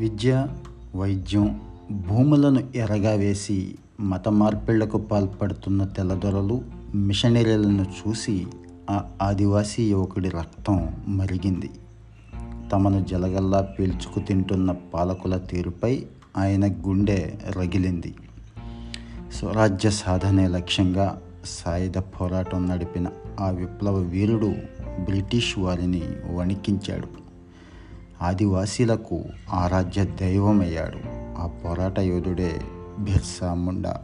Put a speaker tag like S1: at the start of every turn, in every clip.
S1: విద్య వైద్యం భూములను ఎరగా వేసి మత మార్పిళ్ళకు పాల్పడుతున్న తెల్లదొరలు మిషనరీలను చూసి ఆ ఆదివాసీ యువకుడి రక్తం మరిగింది. తమను జలగల్లా పీల్చుకు తింటున్న పాలకుల తీరుపై ఆయన గుండె రగిలింది. స్వరాజ్య సాధనే లక్ష్యంగా సాయుధ పోరాటం నడిపిన ఆ విప్లవ వీరుడు బ్రిటిష్ వారిని వణికించాడు. ఆదివాసీలకు ఆరాధ్య దైవమయ్యాడు ఆ పోరాట యోధుడే బిర్సా ముండా.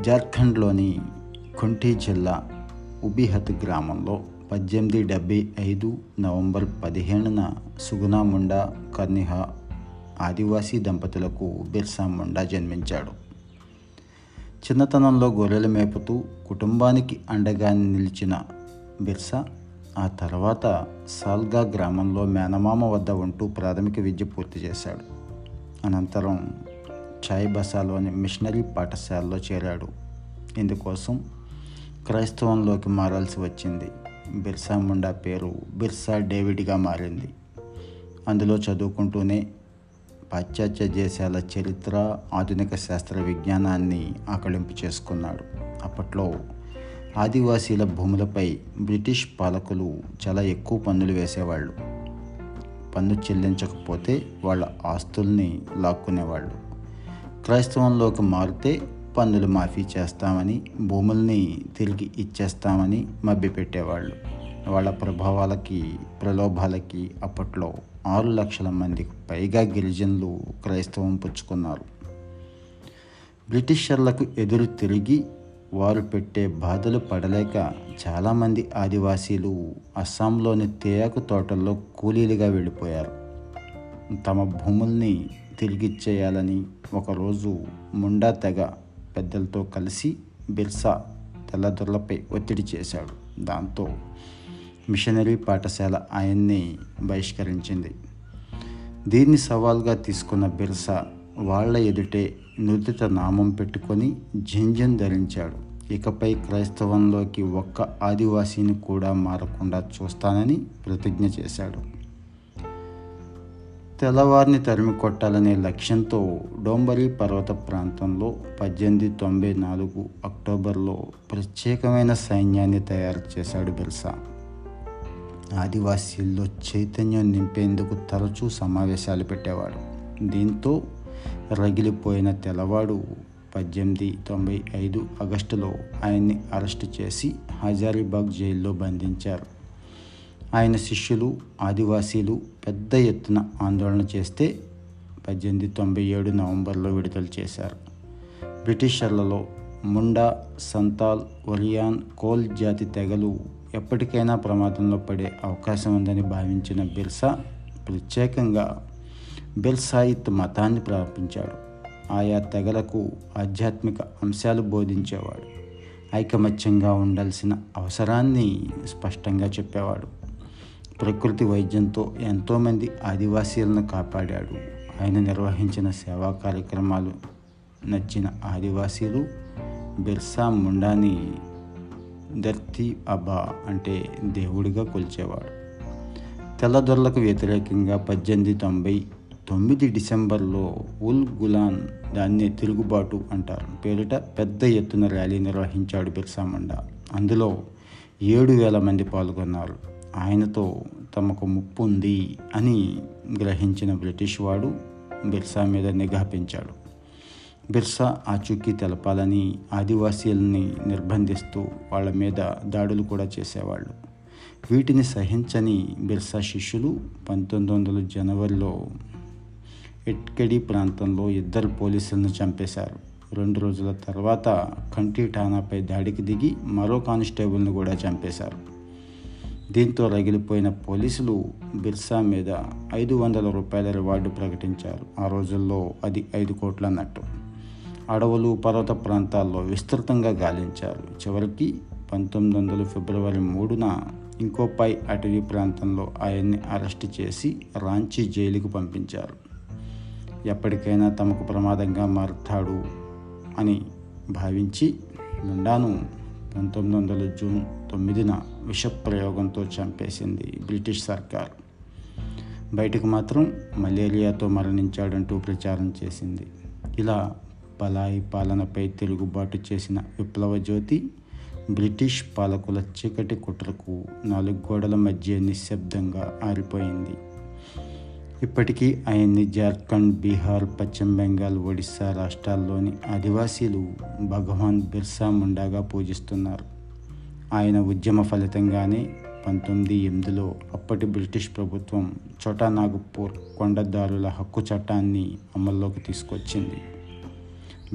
S1: జార్ఖండ్లోని కుంటి జిల్లా ఉబిహత్ గ్రామంలో పద్దెనిమిది డెబ్బై ఐదు నవంబర్ పదిహేనున సుగుణా ముండా కర్నిహా ఆదివాసీ దంపతులకు బిర్సా ముండా జన్మించాడు. చిన్నతనంలో గొర్రెలు మేపుతూ కుటుంబానికి అండగా నిలిచిన బిర్సా ఆ తర్వాత సాల్గా గ్రామంలో మేనమామ వద్ద ఉంటూ ప్రాథమిక విద్య పూర్తి చేశాడు. అనంతరం చాయ్ బసాలోని మిషనరీ పాఠశాలలో చేరాడు. ఇందుకోసం క్రైస్తవంలోకి మారాల్సి వచ్చింది. బిర్సా ముండా పేరు బిర్సా డేవిడ్గా మారింది. అందులో చదువుకుంటూనే పాశ్చాత్య దేశాల చరిత్ర ఆధునిక శాస్త్ర విజ్ఞానాన్ని ఆకళింపు చేసుకున్నాడు. అప్పట్లో ఆదివాసీల భూములపై బ్రిటిష్ పాలకులు చాలా ఎక్కువ పన్నులు వేసేవాళ్ళు. పన్ను చెల్లించకపోతే వాళ్ళ ఆస్తుల్ని లాక్కునేవాళ్ళు. క్రైస్తవంలోకి మారితే పన్నులు మాఫీ చేస్తామని భూముల్ని తిరిగి ఇచ్చేస్తామని మభ్యపెట్టేవాళ్ళు. వాళ్ళ ప్రభావాలకి ప్రలోభాలకి అప్పట్లో ఆరు లక్షల మందికి పైగా గిరిజనులు క్రైస్తవం పుచ్చుకున్నారు. బ్రిటిషర్లకు ఎదురు తిరిగి వారు పెట్టే బాధలు పడలేక చాలామంది ఆదివాసీలు అస్సాంలోని తేయాకు తోటల్లో కూలీలుగా వెళ్ళిపోయారు. తమ భూముల్ని తిరిగిచ్చేయాలని ఒకరోజు ముండా తెగ పెద్దలతో కలిసి బిర్సా తెల్లదొరలపై ఒత్తిడి చేశాడు. దాంతో మిషనరీ పాఠశాల ఆయన్ని బహిష్కరించింది. దీన్ని సవాల్గా తీసుకున్న బిర్సా వాళ్ళ ఎదుటే నుదిట నామం పెట్టుకొని జింజన్ ధరించాడు. ఇకపై క్రైస్తవంలోకి ఒక్క ఆదివాసీని కూడా మారకుండా చూస్తానని ప్రతిజ్ఞ చేశాడు. తెల్లవారిని తరిమి కొట్టాలనే లక్ష్యంతో డోంబరి పర్వత ప్రాంతంలో పద్దెనిమిది తొంభై నాలుగు అక్టోబర్లో ప్రత్యేకమైన సైన్యాన్ని తయారు చేశాడు బిర్సా. ఆదివాసీల్లో చైతన్యం నింపేందుకు తరచూ సమావేశాలు పెట్టేవాడు. దీంతో రగిలిపోయిన తెల్లవాడు పద్దెనిమిది తొంభై ఐదు ఆగస్టులో ఆయన్ని అరెస్టు చేసి హజారీబాగ్ జైల్లో బంధించారు. ఆయన శిష్యులు ఆదివాసీలు పెద్ద ఎత్తున ఆందోళన చేస్తే పద్దెనిమిది తొంభై ఏడు నవంబర్లో విడుదల చేశారు. బ్రిటిషర్లలో ముండా సంతాల్ ఒలియాన్ కోల్ జాతి తెగలు ఎప్పటికైనా ప్రమాదంలో పడే అవకాశం ఉందని భావించిన బిర్సా ప్రత్యేకంగా బెల్సాయిత్ మతాన్ని ప్రారంభించాడు. ఆయా తెగలకు ఆధ్యాత్మిక అంశాలు బోధించేవాడు. ఐకమత్యంగా ఉండాల్సిన అవసరాన్ని స్పష్టంగా చెప్పేవాడు. ప్రకృతి వైద్యంతో ఎంతోమంది ఆదివాసీలను కాపాడాడు. ఆయన నిర్వహించిన సేవా కార్యక్రమాలు నచ్చిన ఆదివాసీలు బిర్సా ముండాని ధర్తీ అబా అంటే దేవుడిగా కొలిచేవాడు. తెల్లదొరలకు వ్యతిరేకంగా పద్దెనిమిది తొంభై తొమ్మిది డిసెంబర్లో ఉల్ గులాన్ దాన్ని తిరుగుబాటు అంటారు. పేరిట పెద్ద ఎత్తున ర్యాలీ నిర్వహించాడు బిర్సా మండా. అందులో ఏడు వేల మంది పాల్గొన్నారు. ఆయనతో తమకు ముప్పు ఉంది అని గ్రహించిన బ్రిటిష్ వాడు బిర్సా మీద నిఘా పెంచాడు. బిర్సా ఆచూకీ తెలపాలని ఆదివాసీలని నిర్బంధిస్తూ వాళ్ళ మీద దాడులు కూడా చేసేవాళ్ళు. వీటిని సహించని బిర్సా శిష్యులు పంతొమ్మిది వందల జనవరిలో ఇట్కడి ప్రాంతంలో ఇద్దరు పోలీసులను చంపేశారు. రెండు రోజుల తర్వాత కంటి ఠానాపై దాడికి దిగి మరో కానిస్టేబుల్ను కూడా చంపేశారు. దీంతో రగిలిపోయిన పోలీసులు బిర్సా మీద ఐదు వందల రూపాయల రివార్డు ప్రకటించారు. ఆ రోజుల్లో అది ఐదు కోట్ల అన్నట్టు. అడవులు పర్వత ప్రాంతాల్లో విస్తృతంగా గాలించారు. చివరికి పంతొమ్మిది వందల ఫిబ్రవరి మూడున ఇంకోపై అటవీ ప్రాంతంలో ఆయన్ని అరెస్ట్ చేసి రాంచీ జైలుకు పంపించారు. ఎప్పటికైనా తమకు ప్రమాదంగా మారుతాడు అని భావించి ముండాను పంతొమ్మిది వందల జూన్ తొమ్మిదిన విషప్రయోగంతో చంపేసింది బ్రిటిష్ సర్కార్. బయటకు మాత్రం మలేరియాతో మరణించాడంటూ ప్రచారం చేసింది. ఇలా పలాయి పాలనపై తిరుగుబాటు చేసిన విప్లవ జ్యోతి బ్రిటిష్ పాలకుల చీకటి కుట్రకు నాలుగు గోడల మధ్య నిశ్శబ్దంగా ఆరిపోయింది. ఇప్పటికీ ఆయన్ని జార్ఖండ్ బీహార్ పశ్చిమ బెంగాల్ ఒడిస్సా రాష్ట్రాల్లోని ఆదివాసీలు భగవాన్ బిర్సా ముండాగా పూజిస్తున్నారు. ఆయన ఉద్యమ ఫలితంగానే పంతొమ్మిది ఎనిమిదిలో అప్పటి బ్రిటిష్ ప్రభుత్వం చోటా నాగపూర్ కొండదారుల హక్కు చట్టాన్ని అమల్లోకి తీసుకొచ్చింది.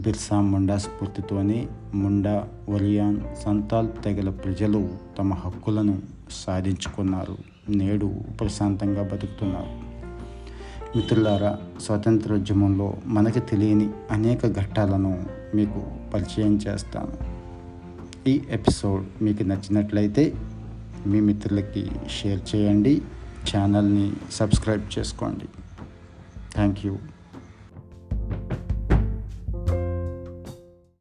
S1: బిర్సా ముండా స్ఫూర్తితోనే ముండా ఒలియాన్ సంతాల్ తెగల ప్రజలు తమ హక్కులను సాధించుకున్నారు. నేడు ప్రశాంతంగా బతుకుతున్నారు. మిత్రులారా స్వాతంత్రోద్యమంలో మనకు తెలియని అనేక ఘట్టాలను మీకు పరిచయం చేస్తాను. ఈ ఎపిసోడ్ మీకు నచ్చినట్లయితే మీ మిత్రులకి షేర్ చేయండి ఛానల్ని సబ్స్క్రైబ్ చేసుకోండి. Thank you.